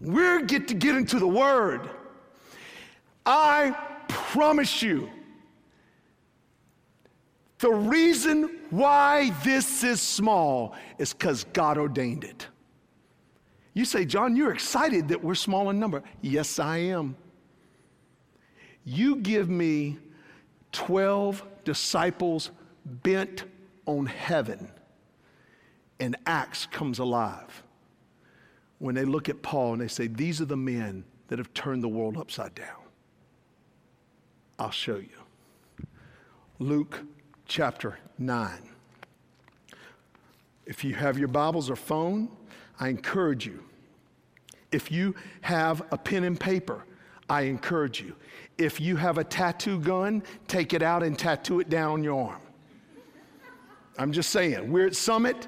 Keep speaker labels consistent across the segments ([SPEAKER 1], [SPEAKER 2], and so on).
[SPEAKER 1] We get to get into the Word. I promise you, the reason why this is small is because God ordained it. You say, John, you're excited that we're small in number. Yes, I am. You give me 12 disciples bent on heaven, and Acts comes alive. When they look at Paul and they say, These are the men that have turned the world upside down. I'll show you. Luke chapter 9. If you have your Bibles or phone, I encourage you. If you have a pen and paper, I encourage you. If you have a tattoo gun, take it out and tattoo it down on your arm. I'm just saying, we're at Summit,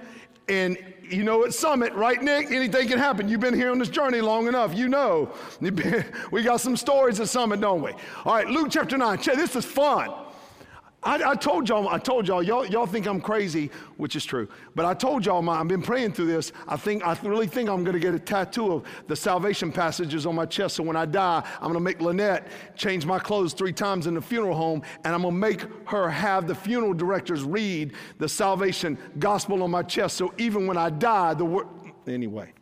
[SPEAKER 1] and you know at Summit, right, Nick? Anything can happen. You've been here on this journey long enough. You know. we got some stories at Summit, don't we? All right, Luke chapter 9. This is fun. I, I, told y'all, I told y'all, y'all, y'all think I'm crazy, which is true. But I told y'all, my, I've been praying through this. I think, I really think I'm going to get a tattoo of the salvation passages on my chest. So when I die, I'm going to make Lynette change my clothes three times in the funeral home, and I'm going to make her have the funeral directors read the salvation gospel on my chest. So even when I die, the word, anyway.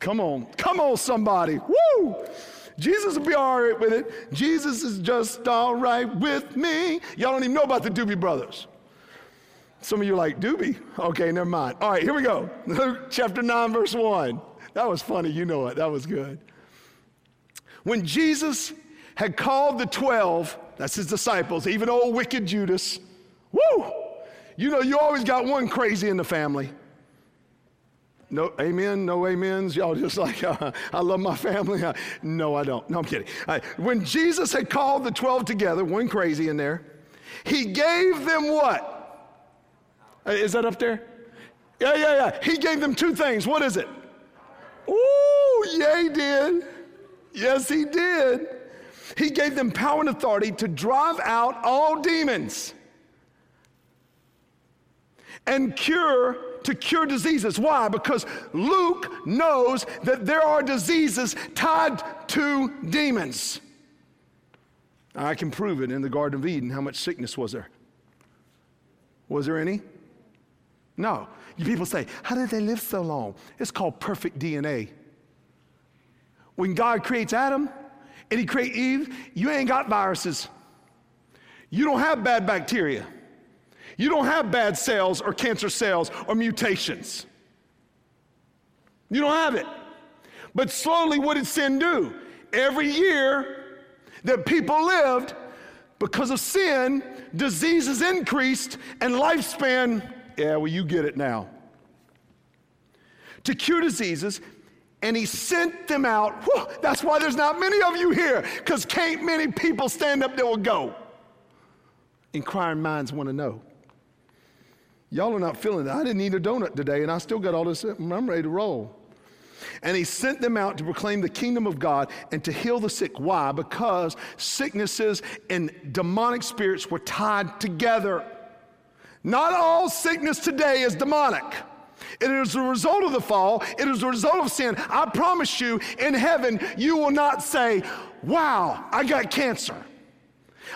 [SPEAKER 1] Come on, come on, somebody. Woo! Jesus will be all right with it. Jesus is just all right with me. Y'all don't even know about the Doobie Brothers. Some of you are like, Doobie? Okay, never mind. All right, here we go. Luke chapter 9, verse 1. That was funny. You know it. That was good. When Jesus had called the 12, that's his disciples, even old wicked Judas, woo! You know, you always got one crazy in the family. No amen, no amens. Y'all just like, uh, I love my family. Uh, no, I don't. No, I'm kidding. Uh, when Jesus had called the 12 together, one crazy in there, he gave them what? Uh, that up there? Yeah, yeah, yeah. He gave them two things. What is it? Ooh, yeah, he did. Yes, he did. He gave them power and authority to drive out all demons and cure to cure diseases. Why? Because Luke knows that there are diseases tied to demons. I can prove it in the Garden of Eden. How much sickness was there? Was there any? No. You people say, how did they live so long? It's called perfect DNA. When God creates Adam and he creates Eve, you ain't got viruses. You don't have bad bacteria. You don't have bad cells or cancer cells or mutations. You don't have it. But slowly, what did sin do? Every year that people lived, because of sin, diseases increased and lifespan, yeah, well, you get it now. To cure diseases, and he sent them out. Whew, that's why there's not many of you here, because can't many people stand up that will go. Inquiring minds want to know. Y'all are not feeling that. I didn't eat a donut today, and I still got all this. I'm ready to roll. And he sent them out to proclaim the kingdom of God and to heal the sick. Why? Because sicknesses and demonic spirits were tied together. Not all sickness today is demonic. It is a result of the fall. It is a result of sin. I promise you, in heaven, you will not say, Wow, I got cancer.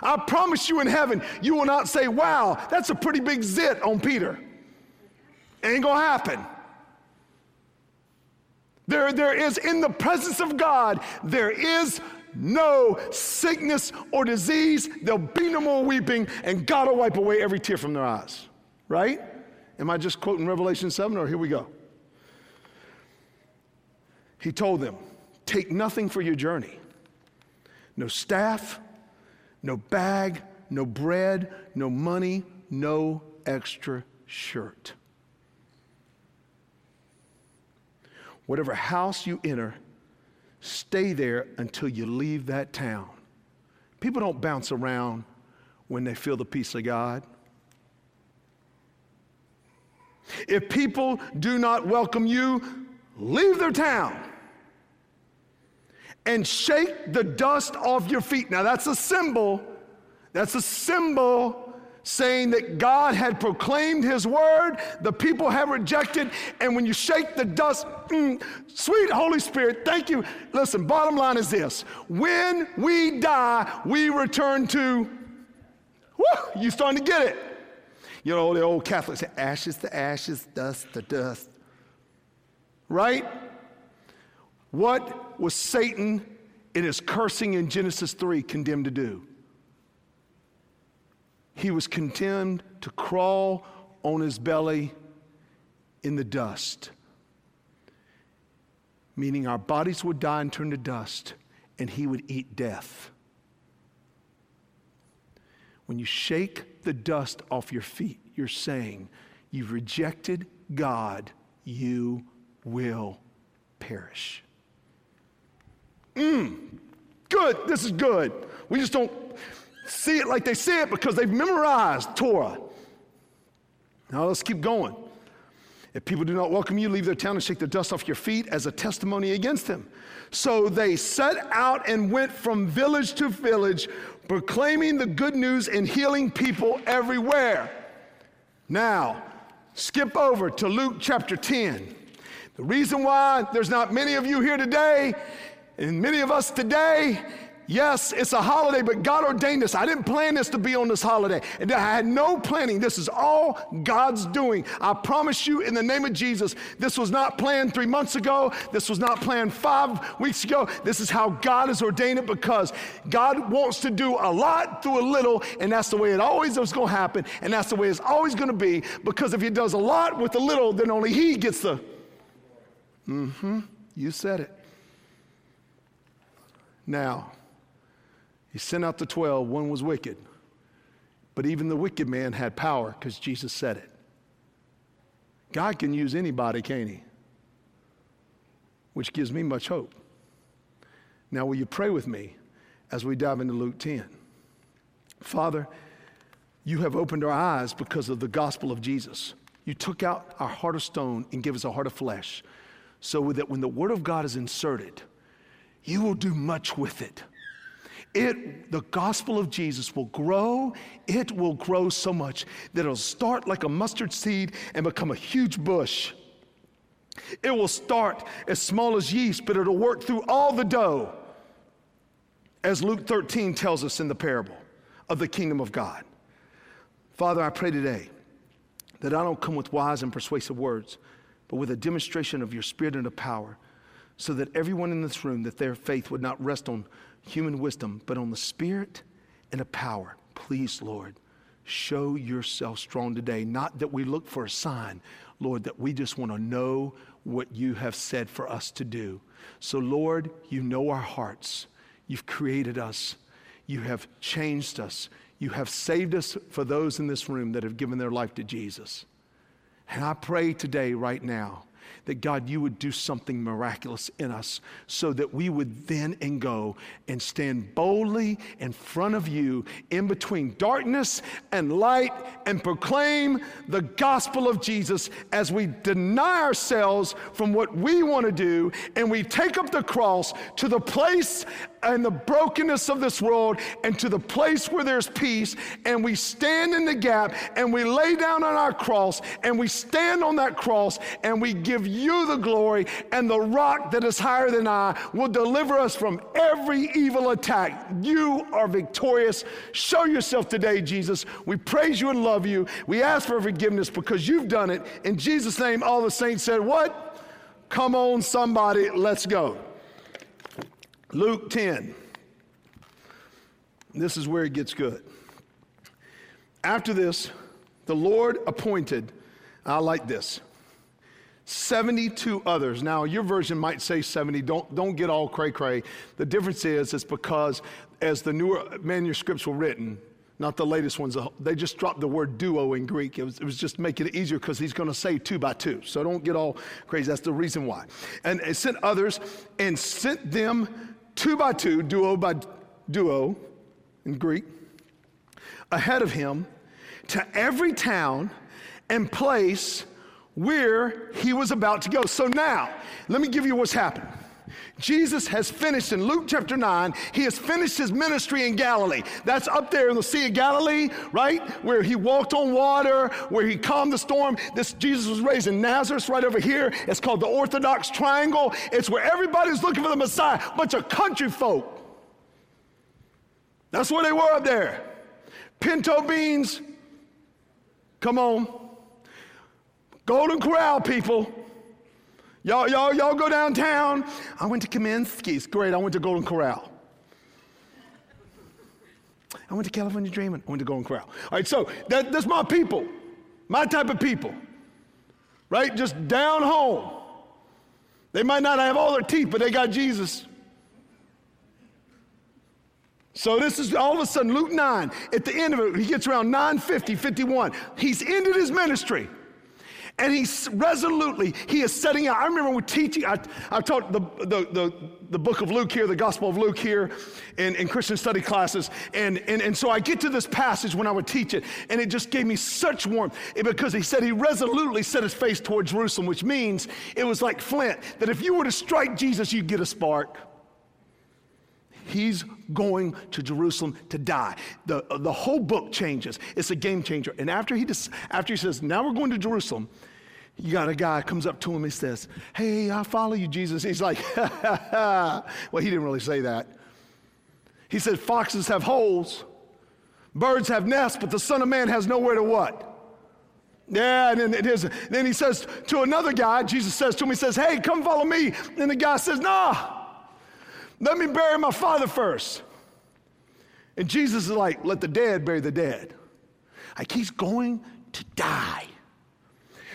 [SPEAKER 1] I promise you in heaven, you will not say, wow, that's a pretty big zit on Peter. Ain't gonna happen. There, there is, in the presence of God, there is no sickness or disease. There'll be no more weeping, and God will wipe away every tear from their eyes. Right? Am I just quoting Revelation 7, or here we go? He told them, Take nothing for your journey no staff, no bag, no bread, no money, no extra shirt. Whatever house you enter, stay there until you leave that town. People don't bounce around when they feel the peace of God. If people do not welcome you, leave their town and shake the dust off your feet. Now, that's a symbol. That's a symbol saying that God had proclaimed his word, the people have rejected, and when you shake the dust, mm, sweet Holy Spirit, thank you. Listen, bottom line is this when we die, we return to, whoo, you starting to get it. You know, the old Catholics say, ashes to ashes, dust to dust. Right? What was Satan in his cursing in Genesis 3 condemned to do? He was condemned to crawl on his belly in the dust, meaning our bodies would die and turn to dust, and he would eat death. When you shake the dust off your feet, you're saying, You've rejected God, you will perish. Mmm, good, this is good. We just don't see it like they see it because they've memorized Torah. Now let's keep going. If people do not welcome you, leave their town and shake the dust off your feet as a testimony against them. So they set out and went from village to village, proclaiming the good news and healing people everywhere. Now, skip over to Luke chapter 10. The reason why there's not many of you here today, and many of us today, Yes, it's a holiday, but God ordained this. I didn't plan this to be on this holiday. And I had no planning. This is all God's doing. I promise you, in the name of Jesus, this was not planned three months ago. This was not planned five weeks ago. This is how God has ordained it because God wants to do a lot through a little, and that's the way it always is going to happen, and that's the way it's always going to be. Because if He does a lot with a little, then only He gets the. Mm hmm. You said it. Now, he sent out the 12, one was wicked. But even the wicked man had power because Jesus said it. God can use anybody, can't he? Which gives me much hope. Now, will you pray with me as we dive into Luke 10? Father, you have opened our eyes because of the gospel of Jesus. You took out our heart of stone and gave us a heart of flesh so that when the word of God is inserted, you will do much with it. It, the gospel of Jesus will grow. It will grow so much that it'll start like a mustard seed and become a huge bush. It will start as small as yeast, but it'll work through all the dough, as Luke 13 tells us in the parable of the kingdom of God. Father, I pray today that I don't come with wise and persuasive words, but with a demonstration of your spirit and of power, so that everyone in this room, that their faith would not rest on human wisdom, but on the spirit and the power. Please, Lord, show yourself strong today. Not that we look for a sign, Lord, that we just want to know what you have said for us to do. So, Lord, you know our hearts. You've created us. You have changed us. You have saved us for those in this room that have given their life to Jesus. And I pray today, right now, that God, you would do something miraculous in us so that we would then and go and stand boldly in front of you in between darkness and light and proclaim the gospel of Jesus as we deny ourselves from what we want to do and we take up the cross to the place and the brokenness of this world and to the place where there's peace and we stand in the gap and we lay down on our cross and we stand on that cross and we give you the glory and the rock that is higher than I will deliver us from every evil attack. You are victorious. Show yourself today, Jesus. We praise you and love you. We ask for forgiveness because you've done it. In Jesus' name, all the saints said, What? Come on, somebody, let's go. Luke 10. This is where it gets good. After this, the Lord appointed, I like this, 72 others. Now, your version might say 70. Don't, don't get all cray cray. The difference is, it's because as the newer manuscripts were written, not the latest ones, they just dropped the word duo in Greek. It was, it was just making it easier because he's going to say two by two. So don't get all crazy. That's the reason why. And it sent others and sent them two by two, duo by duo in Greek, ahead of him to every town and place where he was about to go. So now, let me give you what's happened. Jesus has finished in Luke chapter 9, he has finished his ministry in Galilee. That's up there in the Sea of Galilee, right? Where he walked on water, where he calmed the storm. This Jesus was raised in Nazareth, right over here. It's called the Orthodox Triangle. It's where everybody's looking for the Messiah, bunch of country folk. That's where they were up there. Pinto beans, come on. Golden Corral people. Y'all, y'all, y'all go downtown. I went to Kaminsky's. Great, I went to Golden Corral. I went to California Dreaming. I went to Golden Corral. All right, so that, that's my people, my type of people, right? Just down home. They might not have all their teeth, but they got Jesus. So this is all of a sudden Luke 9. At the end of it, he gets around 950, 51. He's ended his ministry. And he's resolutely, he is setting out. I remember when teaching, I, I taught the, the, the, the, book of Luke here, the Gospel of Luke here in, in Christian study classes. And, and, and so I get to this passage when I would teach it, and it just gave me such warmth eh, because he said he resolutely set his face toward Jerusalem, which means it was like flint, that if you were to strike Jesus, you'd get a spark. He's going to Jerusalem to die. The, the whole book changes. It's a game changer. And after he, just, after he says, Now we're going to Jerusalem, you got a guy comes up to him and says, Hey, I follow you, Jesus. He's like, Well, he didn't really say that. He said, Foxes have holes, birds have nests, but the Son of Man has nowhere to what? Yeah, and then, it is, then he says to another guy, Jesus says to him, He says, Hey, come follow me. And the guy says, Nah. Let me bury my father first. And Jesus is like, let the dead bury the dead. Like he's going to die.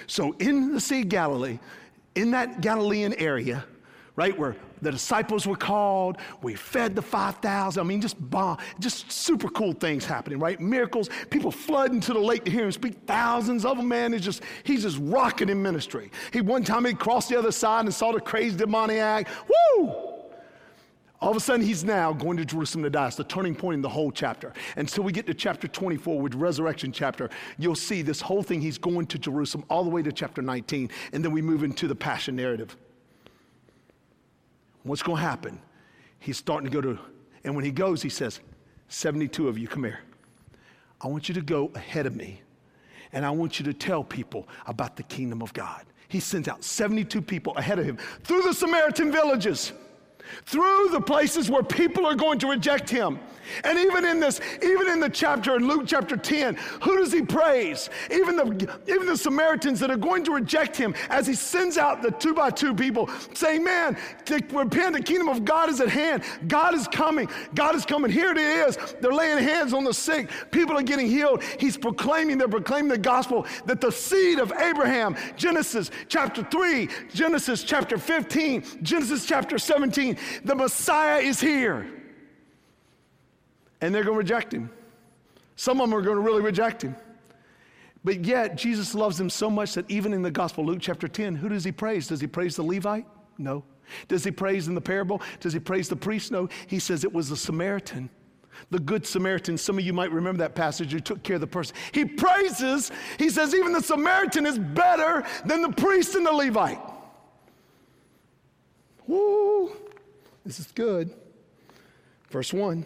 [SPEAKER 1] So in the Sea of Galilee, in that Galilean area, right, where the disciples were called, we fed the 5,000. I mean, just bomb, just super cool things happening, right? Miracles, people flooding to the lake to hear him speak. Thousands of them, man. It's just, he's just rocking in ministry. He one time he crossed the other side and saw the crazy demoniac. Woo! All of a sudden, he's now going to Jerusalem to die. It's the turning point in the whole chapter. Until we get to chapter 24, with resurrection chapter, you'll see this whole thing. He's going to Jerusalem all the way to chapter 19, and then we move into the passion narrative. What's going to happen? He's starting to go to, and when he goes, he says, 72 of you, come here. I want you to go ahead of me, and I want you to tell people about the kingdom of God. He sends out 72 people ahead of him through the Samaritan villages through the places where people are going to reject him. And even in this, even in the chapter in Luke chapter 10, who does he praise? Even the, even the Samaritans that are going to reject him as he sends out the two by two people saying, Man, to repent, the kingdom of God is at hand. God is coming. God is coming. Here it is. They're laying hands on the sick. People are getting healed. He's proclaiming, they're proclaiming the gospel that the seed of Abraham, Genesis chapter 3, Genesis chapter 15, Genesis chapter 17, the Messiah is here and they're going to reject him. Some of them are going to really reject him. But yet, Jesus loves them so much that even in the Gospel, Luke chapter 10, who does he praise? Does he praise the Levite? No. Does he praise in the parable? Does he praise the priest? No. He says it was the Samaritan, the good Samaritan. Some of you might remember that passage who took care of the person. He praises, he says, even the Samaritan is better than the priest and the Levite. Woo, this is good. Verse 1.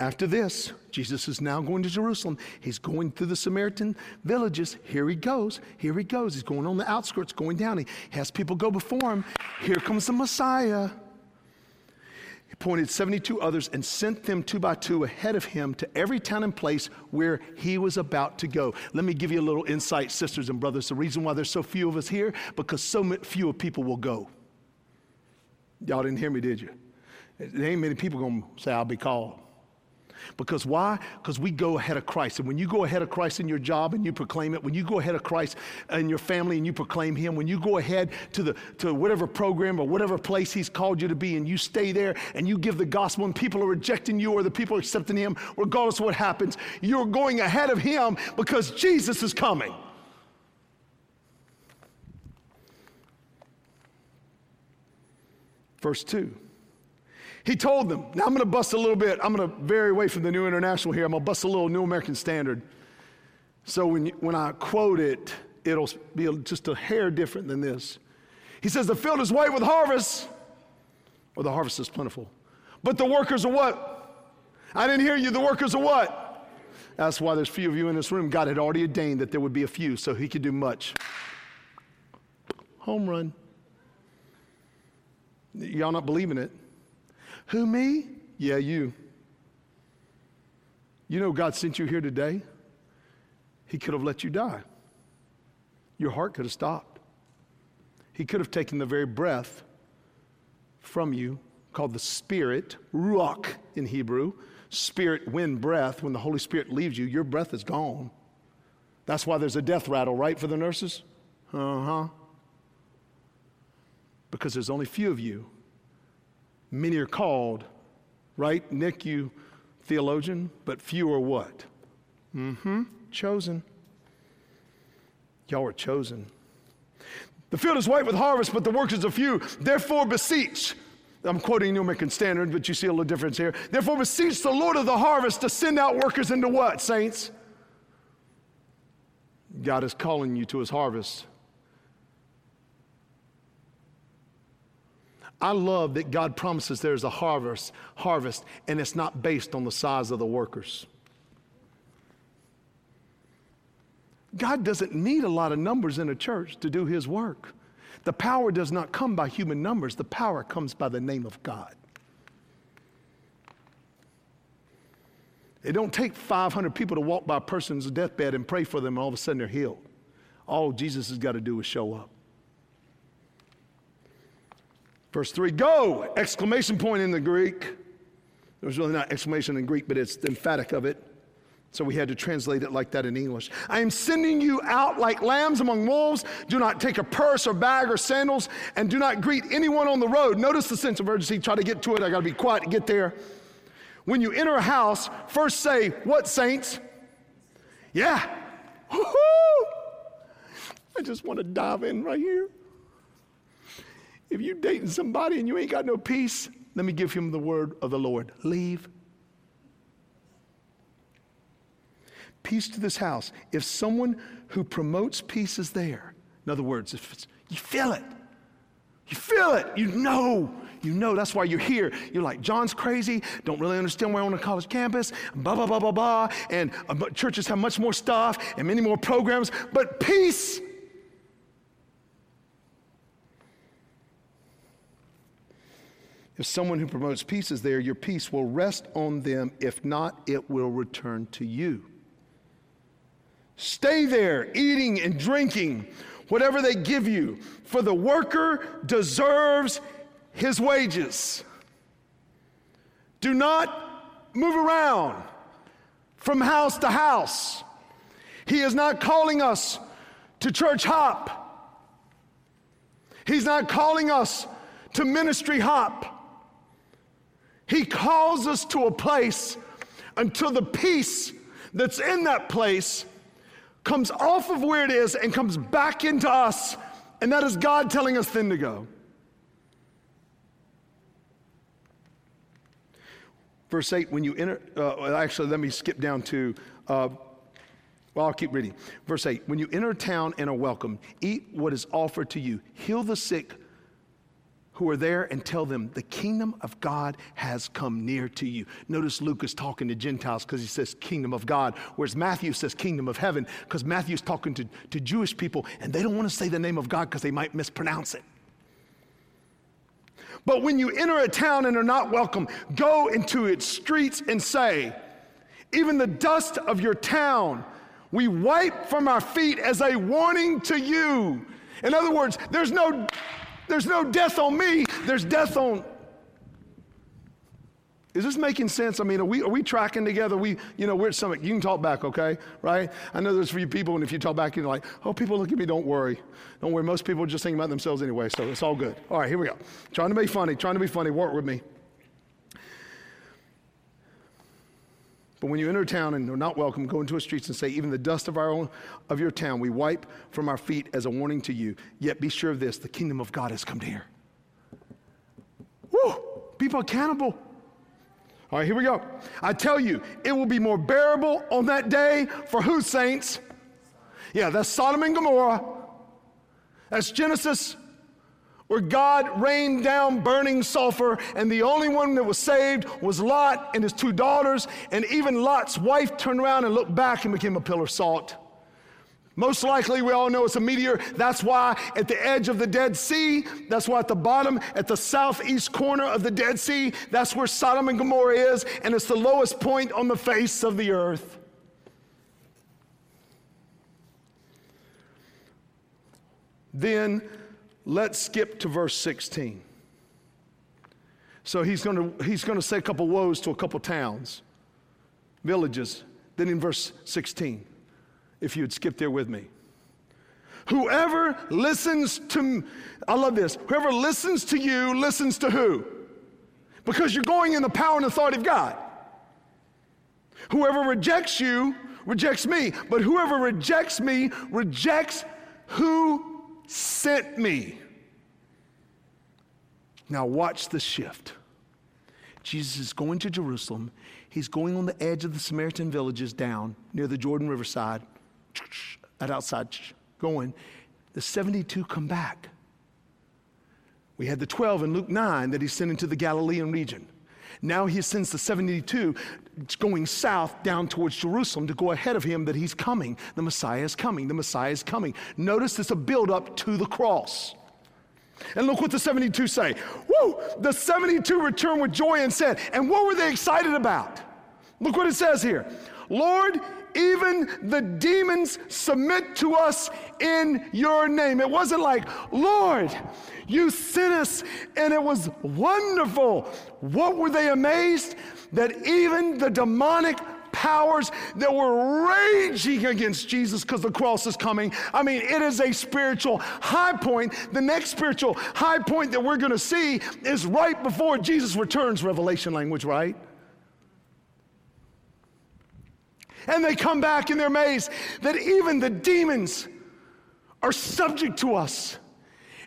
[SPEAKER 1] After this, Jesus is now going to Jerusalem. He's going through the Samaritan villages. Here he goes. Here he goes. He's going on the outskirts, going down. He has people go before him. Here comes the Messiah. He appointed 72 others and sent them two by two ahead of him to every town and place where he was about to go. Let me give you a little insight, sisters and brothers. The reason why there's so few of us here, because so few people will go. Y'all didn't hear me, did you? There ain't many people to say, I'll be called. Because why? Because we go ahead of Christ. And when you go ahead of Christ in your job and you proclaim it, when you go ahead of Christ in your family and you proclaim Him, when you go ahead to, the, to whatever program or whatever place He's called you to be and you stay there and you give the gospel and people are rejecting you or the people are accepting Him, regardless of what happens, you're going ahead of Him because Jesus is coming. Verse 2. He told them, now I'm going to bust a little bit. I'm going to vary away from the New International here. I'm going to bust a little New American Standard. So when, when I quote it, it'll be just a hair different than this. He says, The field is white with harvest, or the harvest is plentiful. But the workers are what? I didn't hear you. The workers are what? That's why there's few of you in this room. God had already ordained that there would be a few so he could do much. Home run. Y'all not believing it? Who, me? Yeah, you. You know, God sent you here today. He could have let you die. Your heart could have stopped. He could have taken the very breath from you, called the Spirit, Ruach in Hebrew. Spirit, wind, breath. When the Holy Spirit leaves you, your breath is gone. That's why there's a death rattle, right, for the nurses? Uh huh. Because there's only few of you. Many are called, right? Nick, you theologian, but few are what? Mm hmm. Chosen. Y'all are chosen. The field is white with harvest, but the workers are few. Therefore, beseech. I'm quoting New American Standard, but you see a little difference here. Therefore, beseech the Lord of the harvest to send out workers into what, saints? God is calling you to his harvest. I love that God promises there's a harvest, harvest, and it's not based on the size of the workers. God doesn't need a lot of numbers in a church to do his work. The power does not come by human numbers, the power comes by the name of God. It don't take 500 people to walk by a person's deathbed and pray for them and all of a sudden they're healed. All Jesus has got to do is show up. Verse 3, go! Exclamation point in the Greek. There's really not exclamation in Greek, but it's emphatic of it. So we had to translate it like that in English. I am sending you out like lambs among wolves. Do not take a purse or bag or sandals, and do not greet anyone on the road. Notice the sense of urgency. Try to get to it. I got to be quiet to get there. When you enter a house, first say, What, saints? Yeah. Woo-hoo! I just want to dive in right here. If you're dating somebody and you ain't got no peace, let me give him the word of the Lord. Leave peace to this house. If someone who promotes peace is there, in other words, if you feel it, you feel it, you know, you know that's why you're here. You're like, John's crazy, don't really understand why I'm on a college campus, blah, blah, blah, blah, blah. And uh, churches have much more stuff and many more programs, but peace. If someone who promotes peace is there, your peace will rest on them. If not, it will return to you. Stay there, eating and drinking, whatever they give you, for the worker deserves his wages. Do not move around from house to house. He is not calling us to church hop. He's not calling us to ministry hop. He calls us to a place until the peace that's in that place comes off of where it is and comes back into us. And that is God telling us then to go. Verse 8, when you enter, uh, actually, let me skip down to, uh, well, I'll keep reading. Verse 8, when you enter a town and are welcome, eat what is offered to you, heal the sick, who are there and tell them the kingdom of God has come near to you. Notice Luke is talking to Gentiles because he says kingdom of God, whereas Matthew says kingdom of heaven because Matthew's talking to, to Jewish people and they don't want to say the name of God because they might mispronounce it. But when you enter a town and are not welcome, go into its streets and say, even the dust of your town we wipe from our feet as a warning to you. In other words, there's no there's no death on me, there's death on. Is this making sense? I mean, are we, are we tracking together? We, you know, we're at Summit. You can talk back, okay? Right? I know there's for you people, and if you talk back, you're like, oh, people look at me, don't worry. Don't worry. Most people are just thinking about themselves anyway, so it's all good. All right, here we go. Trying to be funny, trying to be funny. Work with me. But when you enter a town and are not welcome, go into the streets and say, Even the dust of our own of your town we wipe from our feet as a warning to you. Yet be sure of this the kingdom of God has come near. Woo! People accountable. All right, here we go. I tell you, it will be more bearable on that day for who, saints? Yeah, that's Sodom and Gomorrah. That's Genesis where God rained down burning sulfur, and the only one that was saved was Lot and his two daughters, and even Lot's wife turned around and looked back and became a pillar of salt. Most likely, we all know it's a meteor. That's why at the edge of the Dead Sea, that's why at the bottom, at the southeast corner of the Dead Sea, that's where Sodom and Gomorrah is, and it's the lowest point on the face of the earth. Then let's skip to verse 16. So he's going to he's going to say a couple woes to a couple towns, villages. Then in verse 16 if you'd skip there with me. Whoever listens to, I love this, whoever listens to you listens to who? Because you're going in the power and authority of God. Whoever rejects you rejects me, but whoever rejects me rejects who sent me. Now, watch the shift. Jesus is going to Jerusalem. He's going on the edge of the Samaritan villages down near the Jordan Riverside at outside going. The 72 come back. We had the 12 in Luke 9 that he sent into the Galilean region. Now he sends the 72 going south down towards Jerusalem to go ahead of him that he's coming. The Messiah is coming. The Messiah is coming. Notice it's a build up to the cross. And look what the 72 say. Woo! The 72 returned with joy and said, and what were they excited about? Look what it says here. Lord, even the demons submit to us in your name. It wasn't like, Lord, you sent us and it was wonderful. What were they amazed? That even the demonic powers that were raging against Jesus because the cross is coming. I mean, it is a spiritual high point. The next spiritual high point that we're going to see is right before Jesus returns, Revelation language, right? And they come back in their maze that even the demons are subject to us.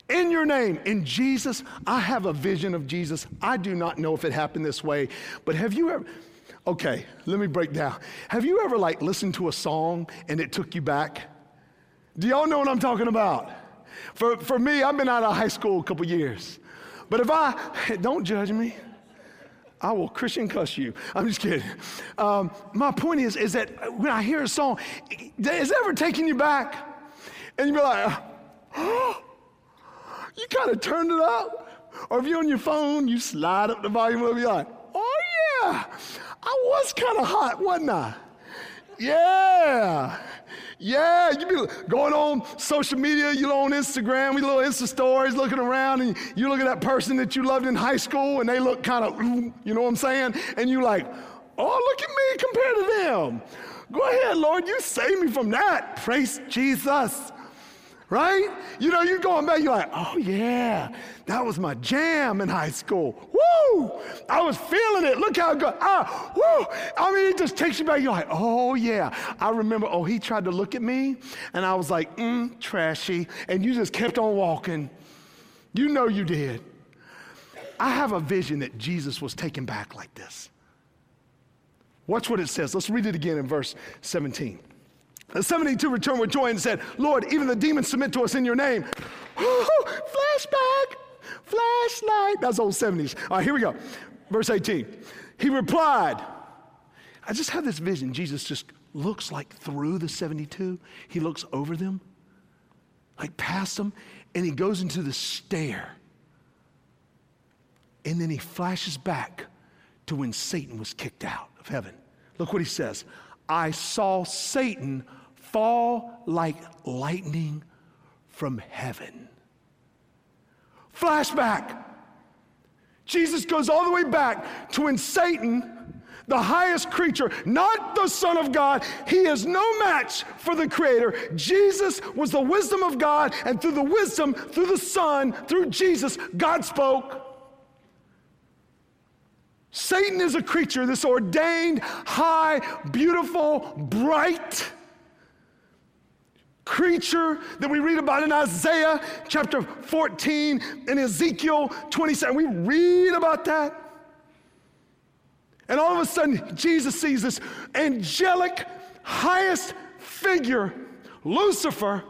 [SPEAKER 1] In your name, in Jesus, I have a vision of Jesus. I do not know if it happened this way, but have you ever, okay, let me break down. Have you ever like listened to a song and it took you back? Do y'all know what I'm talking about? For, for me, I've been out of high school a couple years. But if I, don't judge me. I will Christian cuss you. I'm just kidding. Um, my point is, is that when I hear a song, it ever taking you back? And you be like, oh, you kind of turned it up. Or if you're on your phone, you slide up the volume and be like, oh yeah, I was kind of hot, wasn't I? Yeah. Yeah, you be going on social media, you on Instagram, we little Insta stories, looking around, and you look at that person that you loved in high school, and they look kind of, you know what I'm saying? And you like, oh, look at me compared to them. Go ahead, Lord, you save me from that. Praise Jesus right? You know, you're going back, you're like, oh yeah, that was my jam in high school. Woo! I was feeling it. Look how good. Ah, woo! I mean, it just takes you back. You're like, oh yeah. I remember, oh, he tried to look at me, and I was like, mm, trashy. And you just kept on walking. You know you did. I have a vision that Jesus was taken back like this. Watch what it says. Let's read it again in verse 17. The 72 returned with joy and said, Lord, even the demons submit to us in your name. flashback, flashlight. That's old 70s. All right, here we go. Verse 18. He replied, I just have this vision. Jesus just looks like through the 72, he looks over them, like past them, and he goes into the stare. And then he flashes back to when Satan was kicked out of heaven. Look what he says I saw Satan fall like lightning from heaven. Flashback. Jesus goes all the way back to when Satan, the highest creature, not the Son of God, he is no match for the Creator. Jesus was the wisdom of God, and through the wisdom, through the Son, through Jesus, God spoke. Satan is a creature, this ordained, high, beautiful, bright, creature that we read about in Isaiah chapter 14 and Ezekiel 27. We read about that. And all of a sudden, Jesus sees this angelic, highest figure, Lucifer.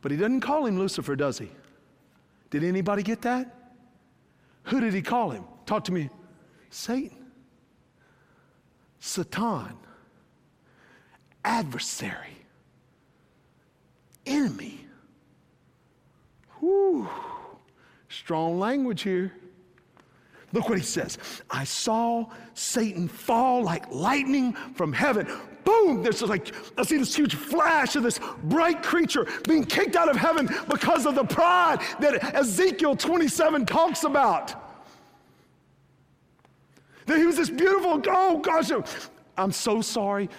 [SPEAKER 1] But he doesn't call him Lucifer, does he? Did anybody get that? Who did he call him? Talk to me. Satan. Satan. Adversary. Enemy. Whew. Strong language here. Look what he says. I saw Satan fall like lightning from heaven. Boom! There's like, I see this huge flash of this bright creature being kicked out of heaven because of the pride that Ezekiel 27 talks about. That he was this beautiful, oh gosh, I'm so sorry.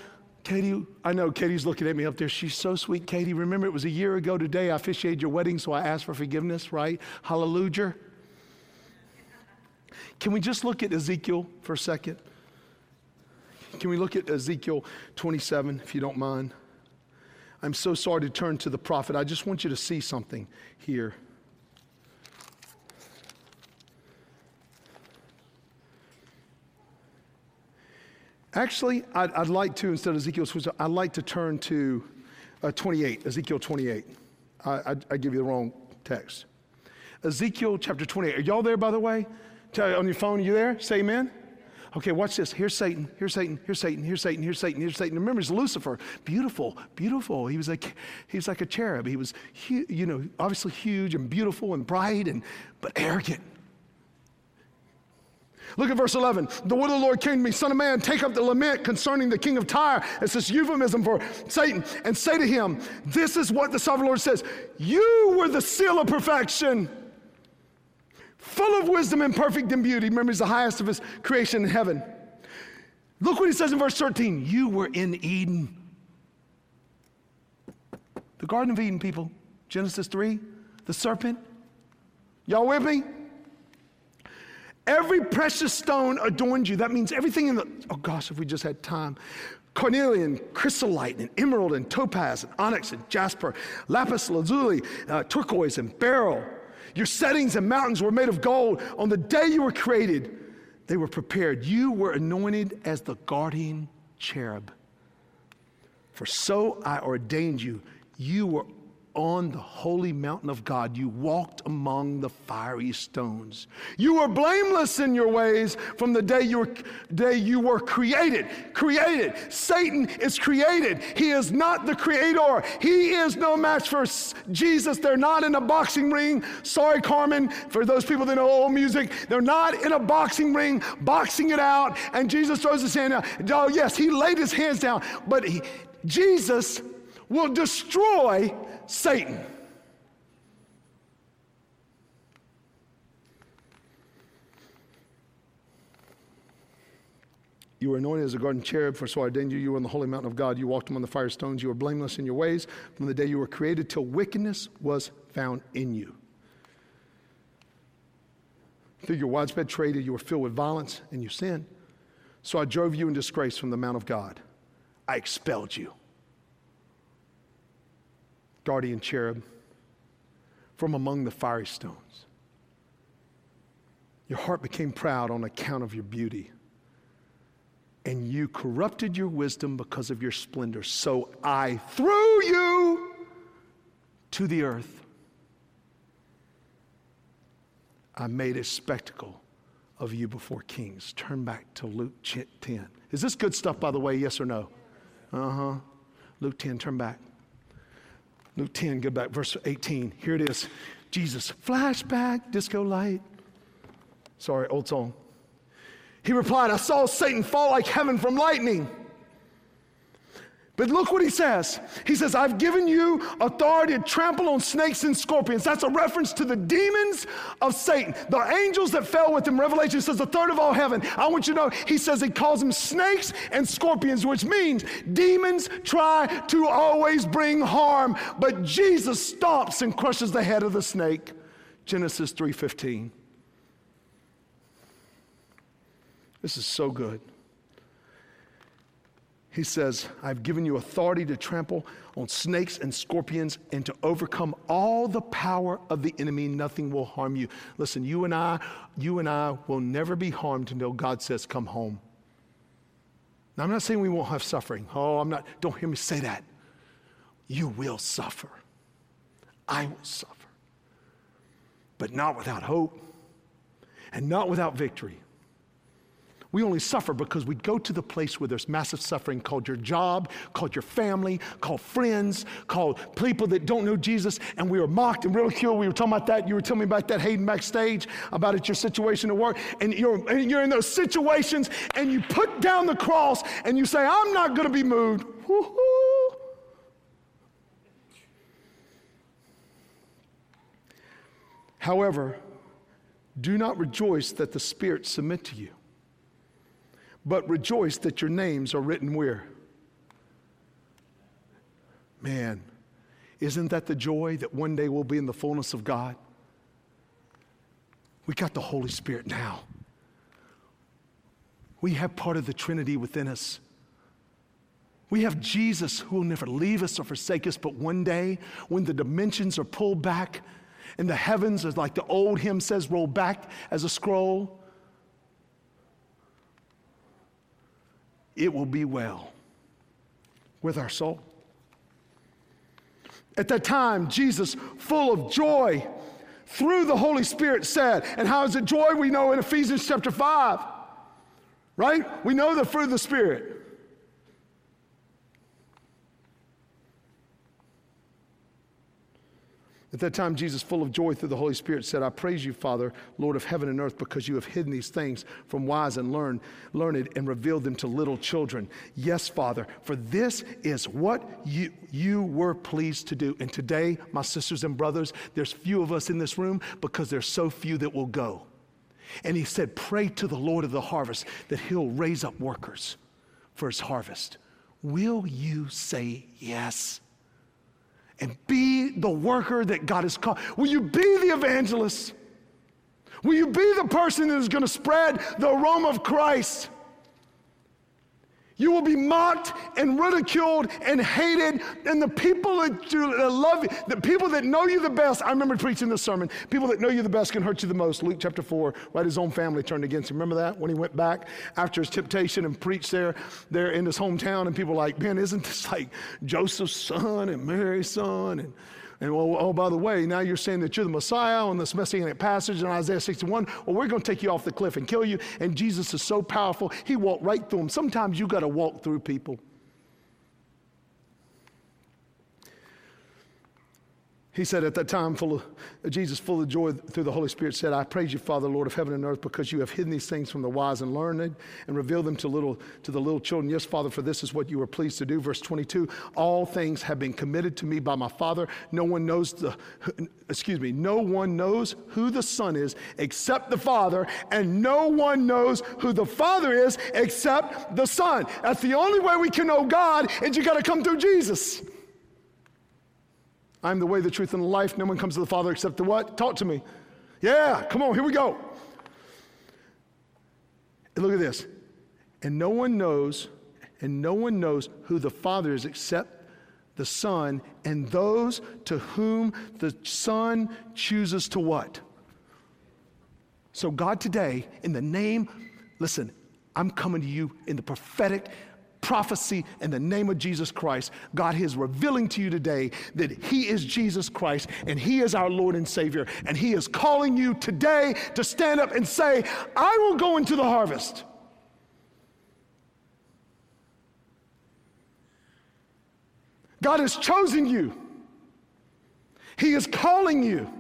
[SPEAKER 1] Katie, I know Katie's looking at me up there. She's so sweet, Katie. Remember, it was a year ago today I officiated your wedding, so I asked for forgiveness, right? Hallelujah. Can we just look at Ezekiel for a second? Can we look at Ezekiel 27, if you don't mind? I'm so sorry to turn to the prophet. I just want you to see something here. Actually, I'd, I'd, like to, instead of Ezekiel, I'd like to turn to uh, 28, Ezekiel 28. I, I, I give you the wrong text. Ezekiel chapter 28. Are y'all there, by the way? on your phone, you there? Say amen. Okay, watch this. Here's Satan. Here's Satan. Here's Satan. Here's Satan. Here's Satan. Here's Satan. Remember, it's Lucifer. Beautiful, beautiful. He was like, he was like a cherub. He was, hu- you know, obviously huge and beautiful and bright and but arrogant. Look at verse 11. The word of the Lord came to me, Son of man, take up the lament concerning the king of Tyre. It's this euphemism for Satan, and say to him, This is what the sovereign Lord says You were the seal of perfection full of wisdom and perfect in beauty. Remember, he's the highest of his creation in heaven. Look what he says in verse 13 You were in Eden. The Garden of Eden, people. Genesis 3, the serpent. Y'all with me? Every precious stone adorned you. That means everything in the, oh gosh, if we just had time. Cornelian, chrysolite, and emerald, and topaz, and onyx, and jasper, lapis lazuli, uh, turquoise, and beryl. Your settings and mountains were made of gold. On the day you were created, they were prepared. You were anointed as the guardian cherub. For so I ordained you. You were on the holy mountain of God, you walked among the fiery stones. You were blameless in your ways from the day you were, day you were created. Created. Satan is created. He is not the creator. He is no match for Jesus. They're not in a boxing ring. Sorry, Carman, for those people that know old music. They're not in a boxing ring boxing it out, and Jesus throws his hand out. Oh, yes, he laid his hands down, but he, Jesus will destroy Satan. You were anointed as a garden cherub, for so I ordained you. You were on the holy mountain of God. You walked among the fire stones. You were blameless in your ways from the day you were created till wickedness was found in you. Through your widespread trade, you were filled with violence and you sinned. So I drove you in disgrace from the mount of God. I expelled you guardian cherub from among the fiery stones. Your heart became proud on account of your beauty, and you corrupted your wisdom because of your splendor. So I threw you to the earth. I made a spectacle of you before kings. Turn back to Luke 10. Is this good stuff, by the way? Yes or no? Uh huh. Luke 10, turn back. Luke 10, go back, verse 18. Here it is. Jesus, flashback, disco light. Sorry, old song. He replied, I saw Satan fall like heaven from lightning. But look what he says. He says, I've given you authority to trample on snakes and scorpions. That's a reference to the demons of Satan, the angels that fell with him. Revelation says, the third of all heaven. I want you to know, he says he calls them snakes and scorpions, which means demons try to always bring harm, but Jesus stops and crushes the head of the snake. Genesis 3:15. This is so good. He says, I've given you authority to trample on snakes and scorpions and to overcome all the power of the enemy. Nothing will harm you. Listen, you and I, you and I will never be harmed until God says, Come home. Now, I'm not saying we won't have suffering. Oh, I'm not, don't hear me say that. You will suffer. I will suffer. but not without hope and not without victory. We only suffer because we go to the place where there's massive suffering called your job, called your family, called friends, called people that don't know Jesus, and we are mocked and ridiculed. We were talking about that. You were telling me about that Hayden backstage about it, your situation at work, and you're, and you're in those situations, and you put down the cross and you say, I'm not going to be moved. Woo-hoo. However, do not rejoice that the spirits submit to you but rejoice that your names are written where? Man, isn't that the joy that one day we'll be in the fullness of God? We got the Holy Spirit now. We have part of the Trinity within us. We have Jesus who will never leave us or forsake us, but one day when the dimensions are pulled back and the heavens, as like the old hymn says, roll back as a scroll, it will be well with our soul. At that time, Jesus, full of joy, through the Holy Spirit said, and how is it joy? We know in Ephesians chapter 5, right? We know the fruit of the Spirit. At that time, Jesus, full of joy through the Holy Spirit, said, I praise you, Father, Lord of heaven and earth, because you have hidden these things from wise and learned, learned and revealed them to little children. Yes, Father, for this is what you, you were pleased to do. And today, my sisters and brothers, there's few of us in this room because there's so few that will go. And he said, Pray to the Lord of the harvest that he'll raise up workers for his harvest. Will you say yes? And be the worker that God has called? Will you be the evangelist? Will you be the person that is going to spread the aroma of Christ? You will be mocked and ridiculed and hated. And the people that, love you, the people that know you the best, I remember preaching this sermon, people that know you the best can hurt you the most. Luke chapter 4, right? His own family turned against him. Remember that? When he went back after his temptation and preached there, there in his hometown, and people like, man, isn't this like Joseph's son and Mary's son? And and well, oh, by the way, now you're saying that you're the Messiah on this messianic passage in Isaiah 61. Well, we're going to take you off the cliff and kill you. And Jesus is so powerful, he walked right through them. Sometimes you got to walk through people. He said at that time, full of, Jesus, full of joy through the Holy Spirit, said, I praise you, Father, Lord of heaven and earth, because you have hidden these things from the wise and learned and revealed them to, little, to the little children. Yes, Father, for this is what you were pleased to do. Verse 22 All things have been committed to me by my Father. No one knows the, excuse me, no one knows who the Son is except the Father, and no one knows who the Father is except the Son. That's the only way we can know God, is you got to come through Jesus. I'm the way, the truth, and the life. No one comes to the Father except the what? Talk to me. Yeah, come on, here we go. And look at this. And no one knows, and no one knows who the Father is except the Son, and those to whom the Son chooses to what? So, God, today, in the name, listen, I'm coming to you in the prophetic prophecy in the name of Jesus Christ. God is revealing to you today that He is Jesus Christ and He is our Lord and Savior. And He is calling you today to stand up and say, I will go into the harvest. God has chosen you. He is calling you.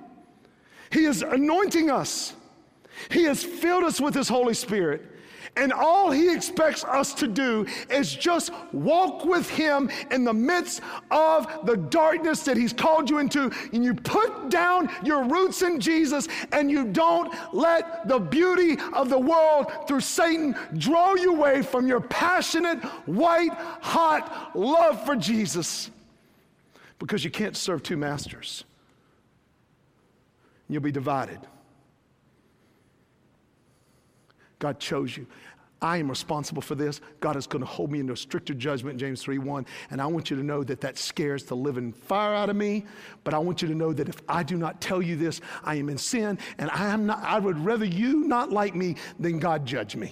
[SPEAKER 1] He is anointing us. He has filled us with His Holy Spirit. And all he expects us to do is just walk with him in the midst of the darkness that he's called you into. And you put down your roots in Jesus and you don't let the beauty of the world through Satan draw you away from your passionate, white, hot love for Jesus. Because you can't serve two masters, you'll be divided. God chose you. I am responsible for this. God is going to hold me into a stricter judgment, James 3 1. And I want you to know that that scares the living fire out of me. But I want you to know that if I do not tell you this, I am in sin. And I, am not, I would rather you not like me than God judge me.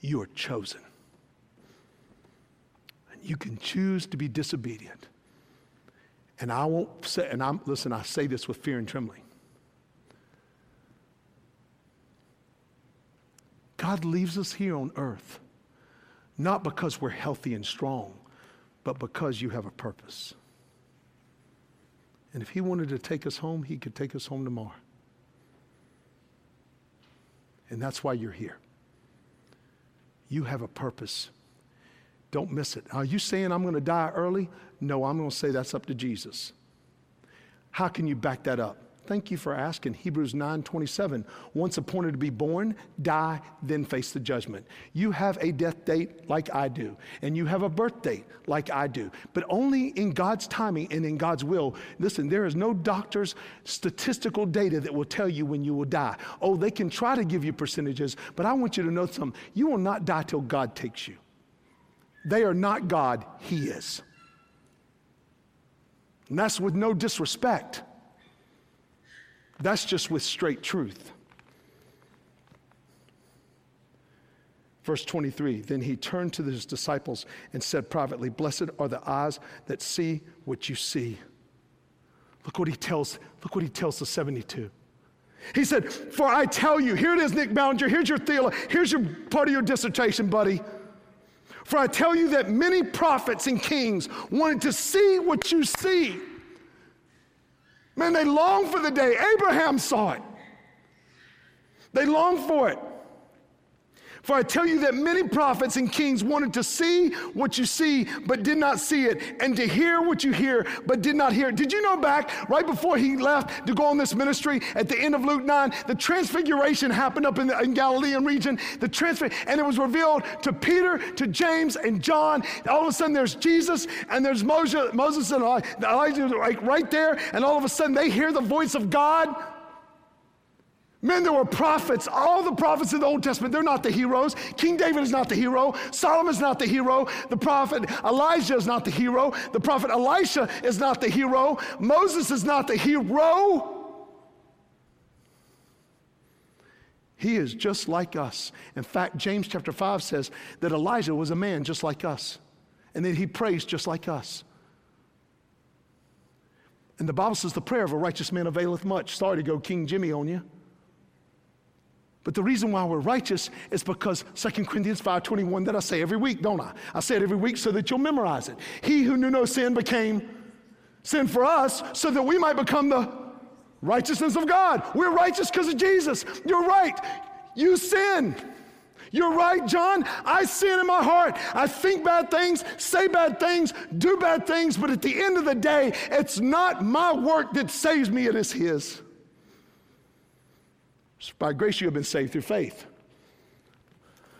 [SPEAKER 1] You are chosen. And you can choose to be disobedient. And I won't say, and I'm, listen, I say this with fear and trembling. God leaves us here on earth, not because we're healthy and strong, but because you have a purpose. And if He wanted to take us home, He could take us home tomorrow. And that's why you're here. You have a purpose. Don't miss it. Are you saying I'm going to die early? No, I'm going to say that's up to Jesus. How can you back that up? Thank you for asking. Hebrews 9:27. Once appointed to be born, die, then face the judgment. You have a death date like I do, and you have a birth date like I do. But only in God's timing and in God's will. Listen, there is no doctor's statistical data that will tell you when you will die. Oh, they can try to give you percentages, but I want you to know something. You will not die till God takes you. They are not God, He is. And that's with no disrespect. That's just with straight truth. Verse 23 Then he turned to his disciples and said privately, Blessed are the eyes that see what you see. Look what he tells, look what he tells the 72. He said, For I tell you, here it is, Nick Ballinger, here's your theolo, here's your part of your dissertation, buddy. For I tell you that many prophets and kings wanted to see what you see Man, they long for the day. Abraham saw it. They long for it. For I tell you that many prophets and kings wanted to see what you see, but did not see it, and to hear what you hear, but did not hear it. Did you know back right before he left to go on this ministry at the end of Luke 9, the transfiguration happened up in the in Galilean region, the transfer, and it was revealed to Peter, to James, and John. All of a sudden, there's Jesus, and there's Moses, Moses and Elijah, like right there, and all of a sudden, they hear the voice of God. Men, there were prophets. All the prophets in the Old Testament, they're not the heroes. King David is not the hero. Solomon's not the hero. The prophet Elijah is not the hero. The prophet Elisha is not the hero. Moses is not the hero. He is just like us. In fact, James chapter 5 says that Elijah was a man just like us, and that he prays just like us. And the Bible says the prayer of a righteous man availeth much. Sorry to go King Jimmy on you. But the reason why we're righteous is because 2 Corinthians 5:21 that I say every week, don't I? I say it every week so that you'll memorize it. He who knew no sin became sin for us so that we might become the righteousness of God. We're righteous because of Jesus. You're right. You sin. You're right, John. I sin in my heart. I think bad things, say bad things, do bad things, but at the end of the day, it's not my work that saves me, it is His. By grace you have been saved through faith.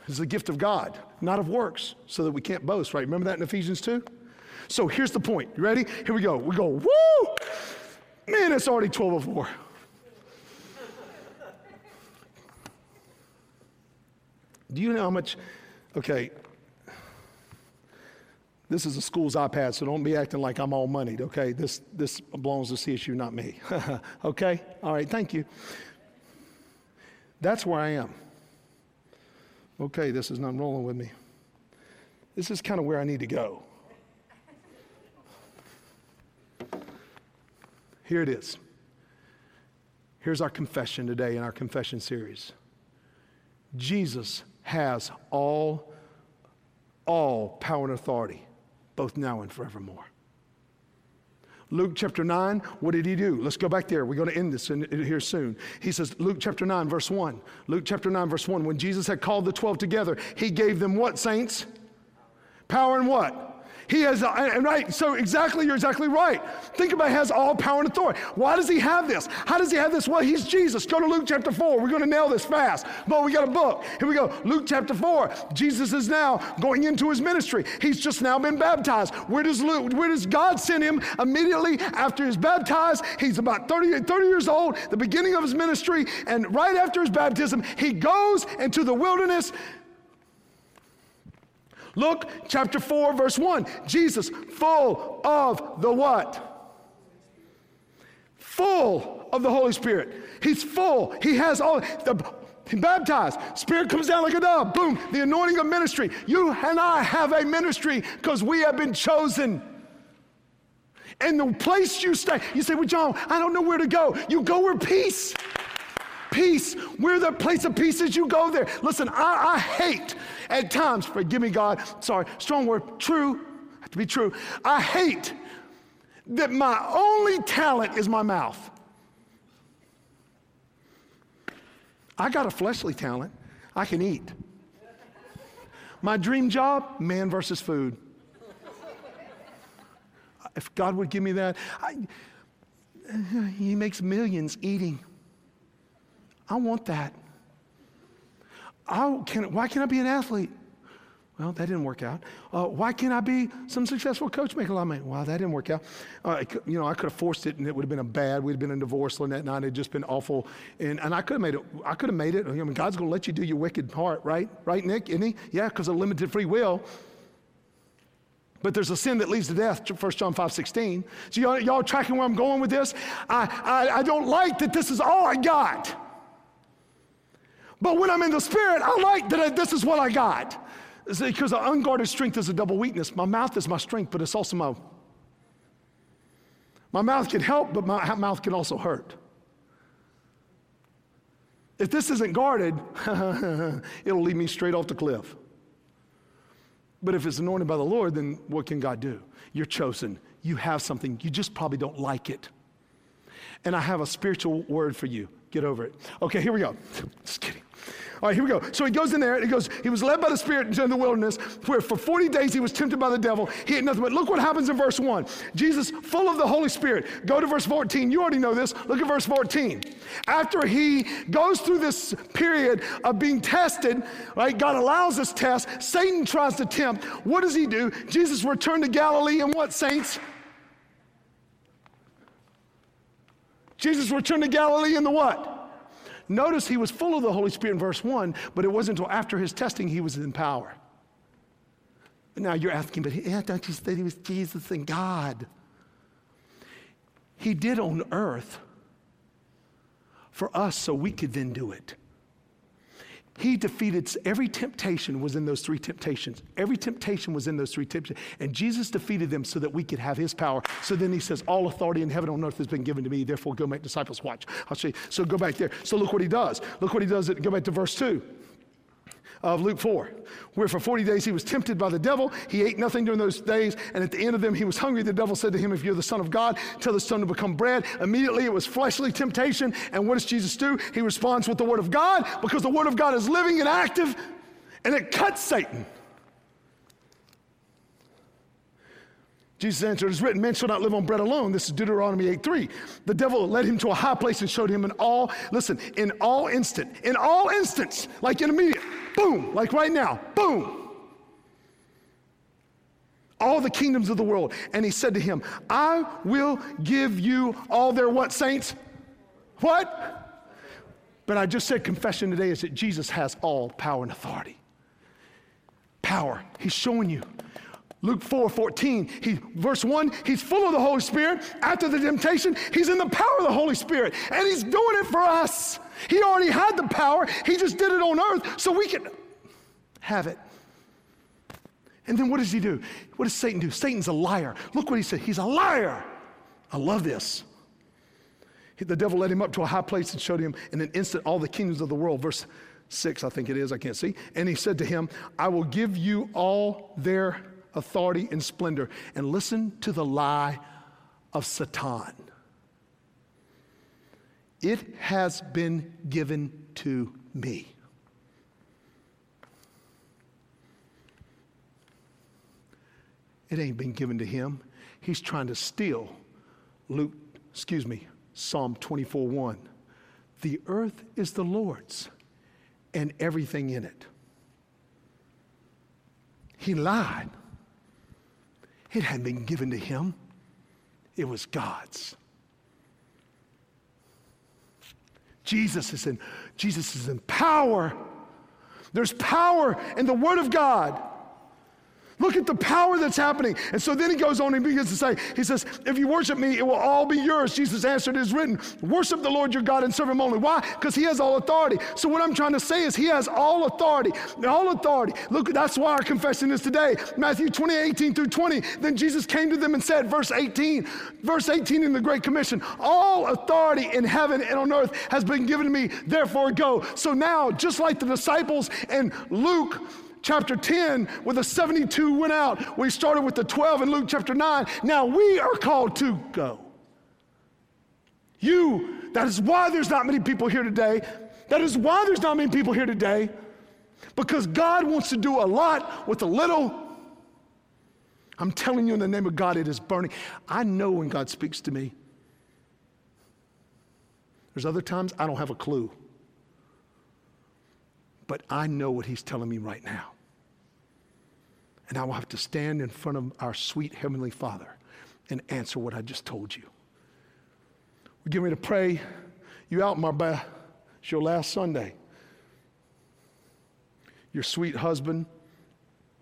[SPEAKER 1] It's the gift of God, not of works, so that we can't boast, right? Remember that in Ephesians 2? So here's the point. You ready? Here we go. We go, woo! Man, it's already 1204. Do you know how much? Okay, this is a school's iPad, so don't be acting like I'm all moneyed, okay? This, this belongs to CSU, not me. okay? All right, thank you. That's where I am. Okay, this is not rolling with me. This is kind of where I need to go. Here it is. Here's our confession today in our confession series. Jesus has all, all power and authority, both now and forevermore. Luke chapter 9, what did he do? Let's go back there. We're going to end this in, in here soon. He says, Luke chapter 9, verse 1. Luke chapter 9, verse 1. When Jesus had called the 12 together, he gave them what, saints? Power and what? He has, and right, so exactly, you're exactly right. Think about has all power and authority. Why does he have this? How does he have this? Well, he's Jesus. Go to Luke chapter 4. We're going to nail this fast. But we got a book. Here we go. Luke chapter 4. Jesus is now going into his ministry. He's just now been baptized. Where does Luke, where does God send him immediately after he's baptized? He's about 30, 30 years old, the beginning of his ministry, and right after his baptism, he goes into the wilderness Luke, chapter 4, verse 1. Jesus, full of the what? Full of the Holy Spirit. He's full. He has all the he baptized. Spirit comes down like a dove. Boom. The anointing of ministry. You and I have a ministry because we have been chosen. And the place you stay, you say, Well, John, I don't know where to go. You go where peace. Peace. We're the place of peace as you go there. Listen, I, I hate at times, forgive me, God, sorry, strong word, true, have to be true. I hate that my only talent is my mouth. I got a fleshly talent. I can eat. My dream job, man versus food. If God would give me that, I, He makes millions eating. I want that. I can, why can't I be an athlete? Well, that didn't work out. Uh, why can't I be some successful coach, make a lot of money? Well, that didn't work out. Uh, you know, I could have forced it, and it would have been a bad. We'd have been in divorce and I. It'd just been awful, and, and I could have made it. I could have made it. I mean, God's going to let you do your wicked part, right? Right, Nick? Isn't He? Yeah, because of limited free will. But there's a sin that leads to death, 1 John 5 16. So, y'all, y'all tracking where I'm going with this? I, I, I don't like that this is all I got. But when I'm in the Spirit, I like that I, this is what I got. Because an unguarded strength is a double weakness. My mouth is my strength, but it's also my. My mouth can help, but my mouth can also hurt. If this isn't guarded, it'll lead me straight off the cliff. But if it's anointed by the Lord, then what can God do? You're chosen. You have something. You just probably don't like it. And I have a spiritual word for you. Get over it. Okay, here we go. Just kidding. All right, here we go. So he goes in there and he goes, he was led by the Spirit into the wilderness where for 40 days he was tempted by the devil. He ate nothing but. Look what happens in verse 1. Jesus, full of the Holy Spirit. Go to verse 14. You already know this. Look at verse 14. After he goes through this period of being tested, right? God allows this test. Satan tries to tempt. What does he do? Jesus returned to Galilee and what, saints? Jesus returned to Galilee in the what? Notice he was full of the Holy Spirit in verse 1, but it wasn't until after his testing he was in power. Now you're asking, but yeah, don't you say he was Jesus and God? He did on earth for us so we could then do it. He defeated every temptation was in those three temptations. Every temptation was in those three temptations. And Jesus defeated them so that we could have his power. So then he says, All authority in heaven and on earth has been given to me. Therefore, go make disciples. Watch. I'll show you. So go back there. So look what he does. Look what he does. Go back to verse 2 of Luke 4, where for 40 days he was tempted by the devil. He ate nothing during those days, and at the end of them he was hungry. The devil said to him, If you're the Son of God, tell the stone to become bread. Immediately it was fleshly temptation. And what does Jesus do? He responds with the Word of God because the Word of God is living and active, and it cuts Satan. Jesus answered, It is written, Man shall not live on bread alone. This is Deuteronomy 8 3. The devil led him to a high place and showed him in all, listen, in all instant, in all instants, like in immediate, boom, like right now, boom. All the kingdoms of the world. And he said to him, I will give you all their what, saints? What? But I just said confession today is that Jesus has all power and authority. Power. He's showing you Luke 4 14, he, verse 1, he's full of the Holy Spirit. After the temptation, he's in the power of the Holy Spirit, and he's doing it for us. He already had the power, he just did it on earth so we can have it. And then what does he do? What does Satan do? Satan's a liar. Look what he said. He's a liar. I love this. The devil led him up to a high place and showed him in an instant all the kingdoms of the world. Verse 6, I think it is, I can't see. And he said to him, I will give you all their authority, and splendor. And listen to the lie of Satan. It has been given to me. It ain't been given to him. He's trying to steal Luke, excuse me, Psalm 24 1. The earth is the Lord's and everything in it. He lied. It hadn't been given to him, it was God's. Jesus is in, Jesus is in power. There's power in the Word of God. Look at the power that's happening. And so then he goes on and begins to say, He says, If you worship me, it will all be yours. Jesus answered, It is written, Worship the Lord your God and serve him only. Why? Because he has all authority. So what I'm trying to say is, He has all authority. All authority. Look, that's why our confession is today. Matthew 20, 18 through 20. Then Jesus came to them and said, verse 18, verse 18 in the Great Commission, All authority in heaven and on earth has been given to me, therefore go. So now, just like the disciples in Luke, chapter 10, where the 72 went out. We started with the 12 in Luke chapter 9. Now we are called to go. You, that is why there's not many people here today. That is why there's not many people here today. Because God wants to do a lot with a little. I'm telling you in the name of God, it is burning. I know when God speaks to me. There's other times I don't have a clue but I know what He's telling me right now. And I will have to stand in front of our sweet Heavenly Father and answer what I just told you. We're getting ready to pray you out, Mary Beth. It's your last Sunday. Your sweet husband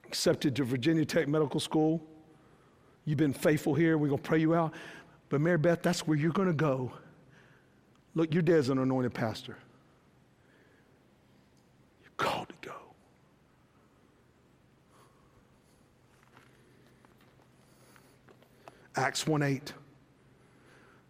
[SPEAKER 1] accepted to Virginia Tech Medical School. You've been faithful here. We're going to pray you out. But Mary Beth, that's where you're going to go. Look, your dad's an anointed pastor. called to go. Acts 1 8.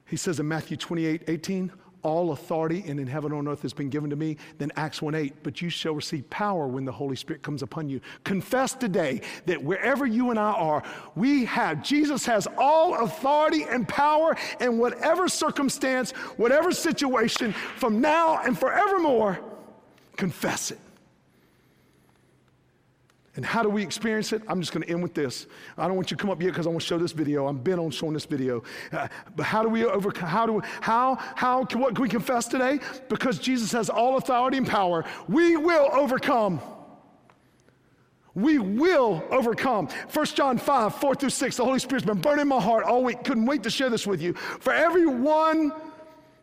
[SPEAKER 1] He says in Matthew 28 18, all authority and in heaven on earth has been given to me. Then Acts 1 8, but you shall receive power when the Holy Spirit comes upon you. Confess today that wherever you and I are, we have, Jesus has all authority and power in whatever circumstance, whatever situation, from now and forevermore. Confess it. And how do we experience it? I'm just going to end with this. I don't want you to come up yet because I want to show this video. I'm bent on showing this video. Uh, but how do we overcome? How do we, how how can, what can we confess today? Because Jesus has all authority and power. We will overcome. We will overcome. 1 John 5, 4 through 6. The Holy Spirit's been burning my heart all week. Couldn't wait to share this with you. For everyone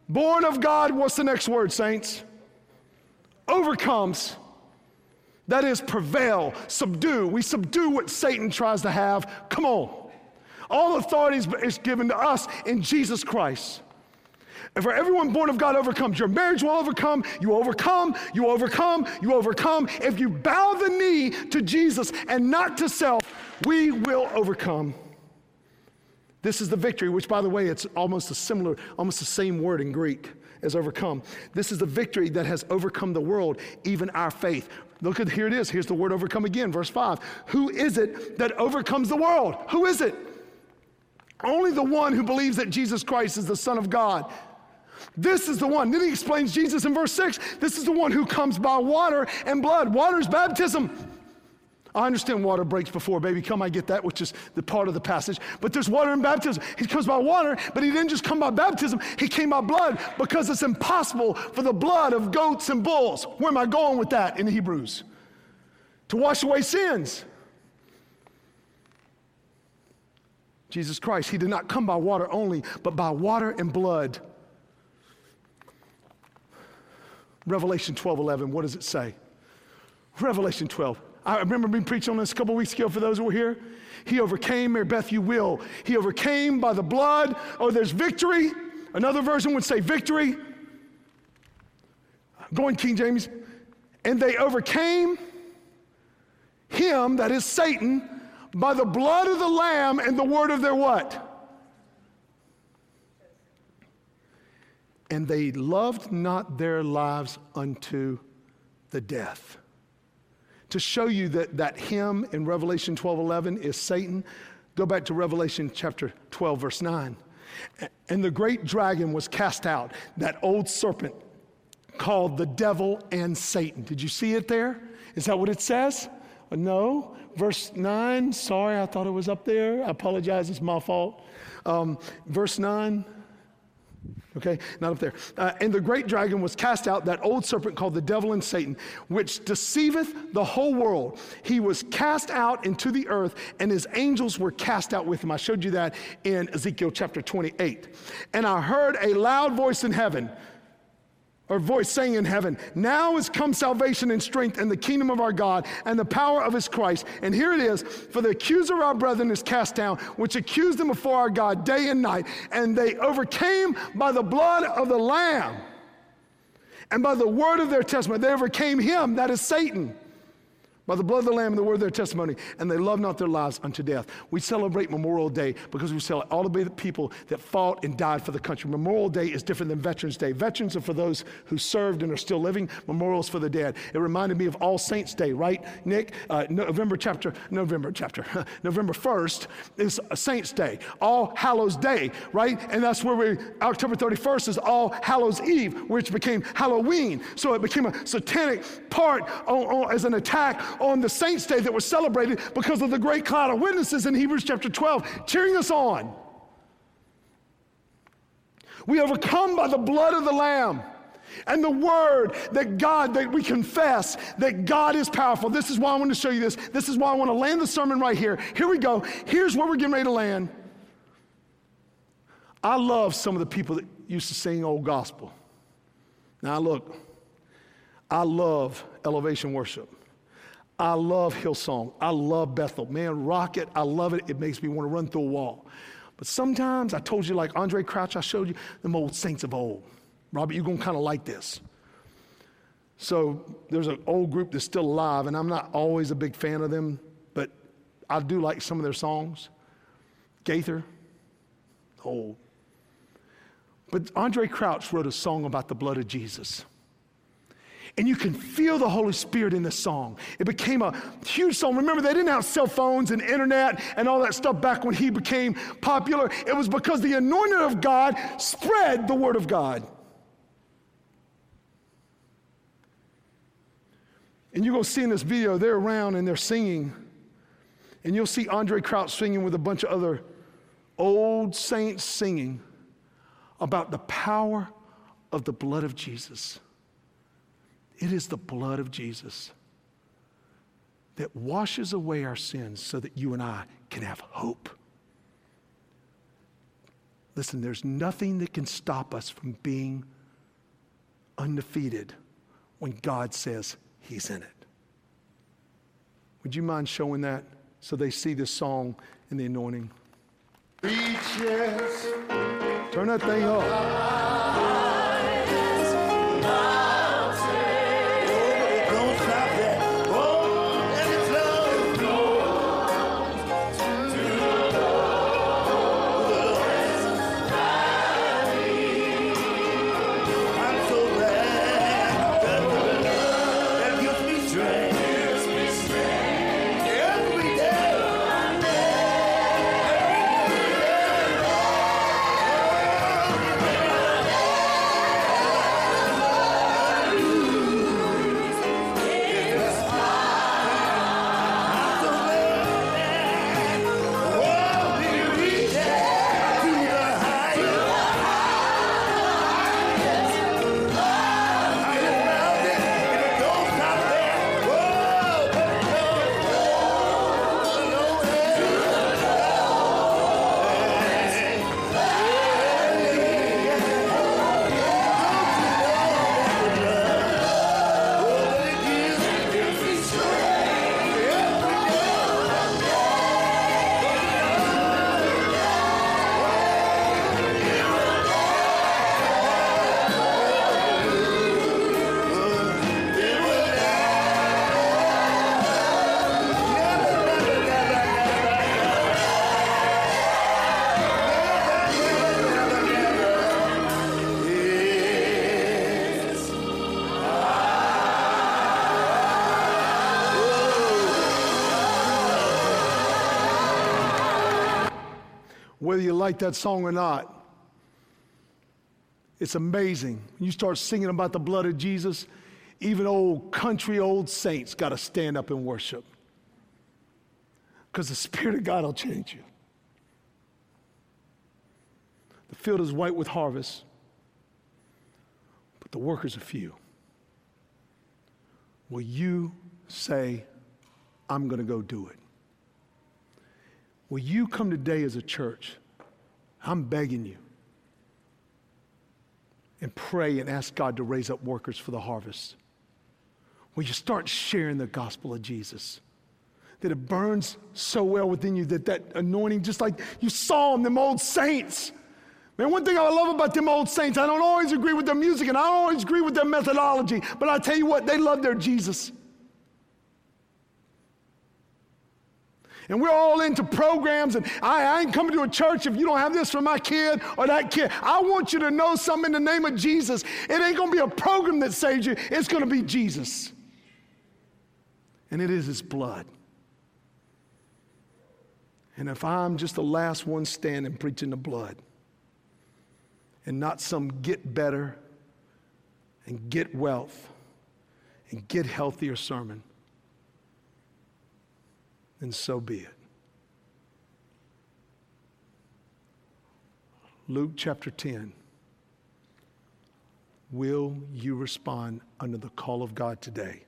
[SPEAKER 1] born of God, what's the next word, saints? Overcomes that is, prevail, subdue. We subdue what Satan tries to have. Come on. All authority is given to us in Jesus Christ. And for everyone born of God overcomes. Your marriage will overcome. You overcome. You overcome. You overcome. If you bow the knee to Jesus and not to self, we will overcome. This is the victory, which, by the way, it's almost a similar, almost the same word in Greek as overcome. This is the victory that has overcome the world, even our faith. Look at here it is. Here's the word overcome again, verse 5. Who is it that overcomes the world? Who is it? Only the one who believes that Jesus Christ is the Son of God. This is the one. Then he explains Jesus in verse 6. This is the one who comes by water and blood. Water is baptism. I understand water breaks before baby come. I get that, which is the part of the passage. But there's water in baptism. He comes by water, but he didn't just come by baptism. He came by blood because it's impossible for the blood of goats and bulls. Where am I going with that in Hebrews? To wash away sins. Jesus Christ, he did not come by water only, but by water and blood. Revelation 12 11, what does it say? Revelation 12. I remember being preaching on this a couple weeks ago for those who were here. He overcame, Mary Beth, you will. He overcame by the blood. Oh, there's victory. Another version would say victory. Going King James. And they overcame him, that is Satan, by the blood of the Lamb and the word of their what? And they loved not their lives unto the death to show you that that him in Revelation 12 11 is Satan, go back to Revelation chapter 12, verse 9. And the great dragon was cast out, that old serpent called the devil and Satan. Did you see it there? Is that what it says? No. Verse 9, sorry, I thought it was up there. I apologize, it's my fault. Um, verse 9, Okay, not up there. Uh, and the great dragon was cast out, that old serpent called the devil and Satan, which deceiveth the whole world. He was cast out into the earth, and his angels were cast out with him. I showed you that in Ezekiel chapter 28. And I heard a loud voice in heaven. Or voice saying in heaven, Now is come salvation and strength and the kingdom of our God and the power of his Christ. And here it is For the accuser of our brethren is cast down, which accused them before our God day and night. And they overcame by the blood of the Lamb and by the word of their testimony. They overcame him, that is Satan by the blood of the Lamb and the word of their testimony, and they love not their lives unto death. We celebrate Memorial Day because we celebrate all the people that fought and died for the country. Memorial Day is different than Veterans Day. Veterans are for those who served and are still living. Memorials for the dead. It reminded me of All Saints Day, right, Nick? Uh, November chapter, November chapter, November 1st is Saints Day. All Hallows Day, right? And that's where we, October 31st is All Hallows Eve, which became Halloween. So it became a satanic part on, on, as an attack on the saints' day that was celebrated because of the great cloud of witnesses in Hebrews chapter 12, cheering us on. We overcome by the blood of the Lamb and the word that God, that we confess that God is powerful. This is why I want to show you this. This is why I want to land the sermon right here. Here we go. Here's where we're getting ready to land. I love some of the people that used to sing old gospel. Now, look, I love elevation worship. I love Hillsong. I love Bethel. Man, rock it. I love it. It makes me want to run through a wall. But sometimes I told you, like Andraé Crouch, I showed you them old saints of old. Robert, you're going to kind of like this. So there's an old group that's still alive, and I'm not always a big fan of them, but I do like some of their songs. Gaither, old. But Andraé Crouch wrote a song about the blood of Jesus. And you can feel the Holy Spirit in this song. It became a huge song. Remember, they didn't have cell phones and internet and all that stuff back when he became popular. It was because the anointing of God spread the word of God. And you're to see in this video, they're around and they're singing. And you'll see Andraé Crouch singing with a bunch of other old saints singing about the power of the blood of Jesus. It is the blood of Jesus that washes away our sins so that you and I can have hope. Listen, there's nothing that can stop us from being undefeated when God says He's in it. Would you mind showing that so they see this song in the anointing? Reaches. Turn that thing up. Like that song or not. It's amazing. You start singing about the blood of Jesus, even old country old saints got to stand up and worship. Because the Spirit of God will change you. The field is white with harvest, but the workers are few. Will you say, I'm going to go do it? Will you come today as a church? I'm begging you. and pray and ask God to raise up workers for the harvest. Will you start sharing the gospel of Jesus? That it burns so well within you that that anointing, just like you saw in them old saints. Man, one thing I love about them old saints, I don't always agree with their music and I don't always agree with their methodology, but I tell you what, they love their Jesus. And we're all into programs, and I, I, ain't coming to a church if you don't have this for my kid or that kid. I want you to know something in the name of Jesus. It ain't gonna be a program that saves you, it's gonna be Jesus. And it is his blood. And if I'm just the last one standing preaching the blood, and not some get better and get wealth and get healthier sermon, then so be it. Luke chapter 10. Will you respond under the call of God today?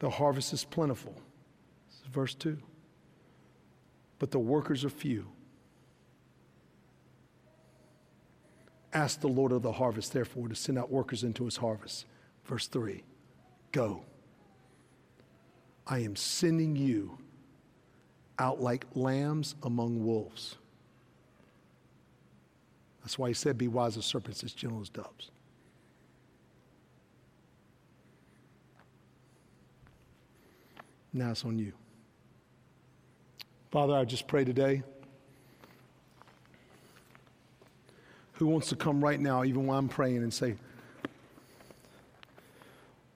[SPEAKER 1] The harvest is plentiful. This is verse 2. But the workers are few. Ask the Lord of the harvest, therefore, to send out workers into his harvest. Verse 3 Go. I am sending you out like lambs among wolves. That's why he said, Be wise as serpents, as gentle as doves. Now it's on you. Father, I just pray today who wants to come right now, even while I'm praying, and say,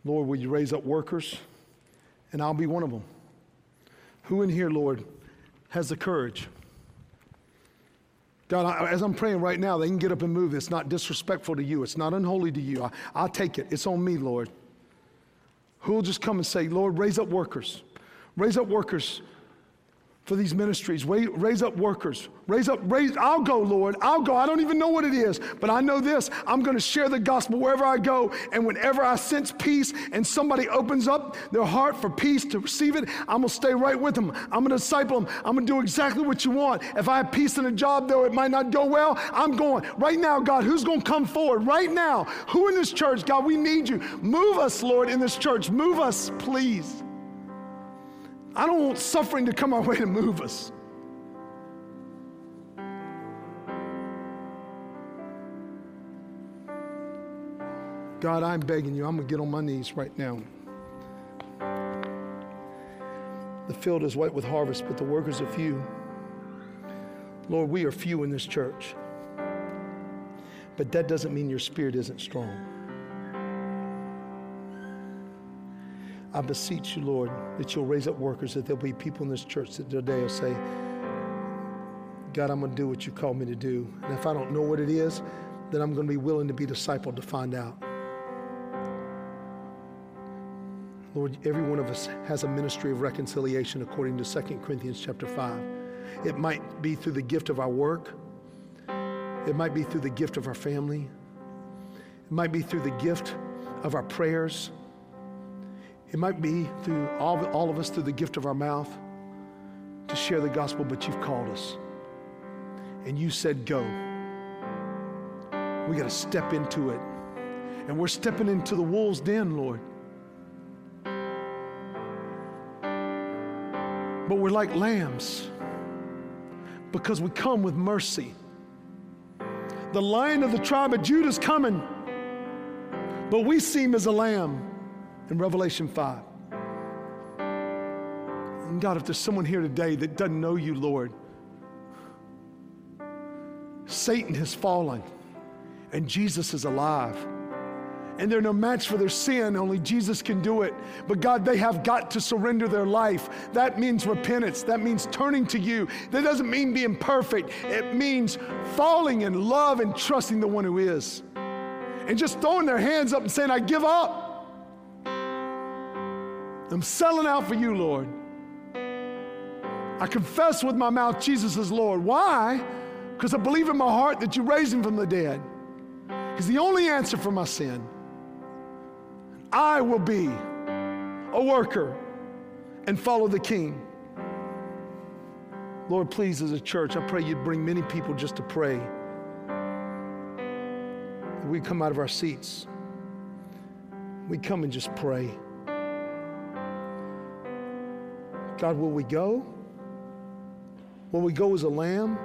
[SPEAKER 1] Lord, will you raise up workers? And I'll be one of them. Who in here, Lord, has the courage? God, I, as I'm praying right now, they can get up and move. It's not disrespectful to you. It's not unholy to you. I, I'll take it. It's on me, Lord. Who will just come and say, Lord, raise up workers. Raise up workers for these ministries. Raise up workers. Raise up, raise, I'll go, Lord. I'll go. I don't even know what it is, but I know this. I'm going to share the gospel wherever I go. And whenever I sense peace and somebody opens up their heart for peace to receive it, I'm going to stay right with them. I'm going to disciple them. I'm going to do exactly what you want. If I have peace in a job, though it might not go well, I'm going. Right now, God, who's going to come forward? Right now, who in this church, God, we need you. Move us, Lord, in this church. Move us, please. I don't want suffering to come our way to move us. God, I'm begging you, I'm going to get on my knees right now. The field is white with harvest, but the workers are few. Lord, we are few in this church. But that doesn't mean your spirit isn't strong. I beseech you, Lord, that you'll raise up workers, that there'll be people in this church that today will say, God, I'm going to do what you called me to do. And if I don't know what it is, then I'm going to be willing to be discipled to find out. Lord, every one of us has a ministry of reconciliation according to 2 Corinthians chapter 5. It might be through the gift of our work. It might be through the gift of our family. It might be through the gift of our prayers. It might be through all, all of us through the gift of our mouth to share the gospel, but you've called us. And you said, Go. We got to step into it. And we're stepping into the wolves' den, Lord. But we're like lambs because we come with mercy. The lion of the tribe of Judah is coming, but we see him as a lamb in Revelation 5. And God, if there's someone here today that doesn't know you, Lord, Satan has fallen and Jesus is alive. And they're no match for their sin, only Jesus can do it. But God, they have got to surrender their life. That means repentance, that means turning to you. That doesn't mean being perfect, it means falling in love and trusting the one who is. And just throwing their hands up and saying, I give up. I'm selling out for you, Lord. I confess with my mouth Jesus is Lord. Why? Because I believe in my heart that you raised him from the dead. He's the only answer for my sin. I will be a worker and follow the King. Lord, please, as a church, I pray you'd bring many people just to pray. We come out of our seats. We come and just pray. God, will we go? Will we go as a lamb?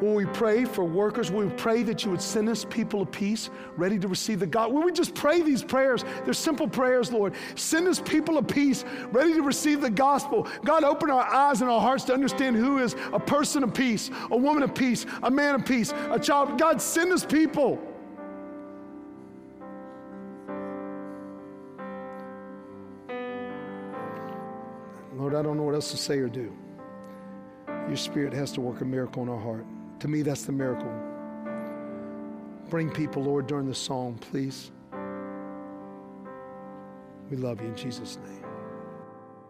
[SPEAKER 1] Will we pray for workers? Will we pray that you would send us people of peace ready to receive the God? Will we just pray these prayers? They're simple prayers, Lord. Send us people of peace ready to receive the gospel. God, open our eyes and our hearts to understand who is a person of peace, a woman of peace, a man of peace, a child. God, send us people. Lord, I don't know what else to say or do. Your spirit has to work a miracle in our heart. To me, that's the miracle. Bring people, Lord, during the song, please. We love you in Jesus' name.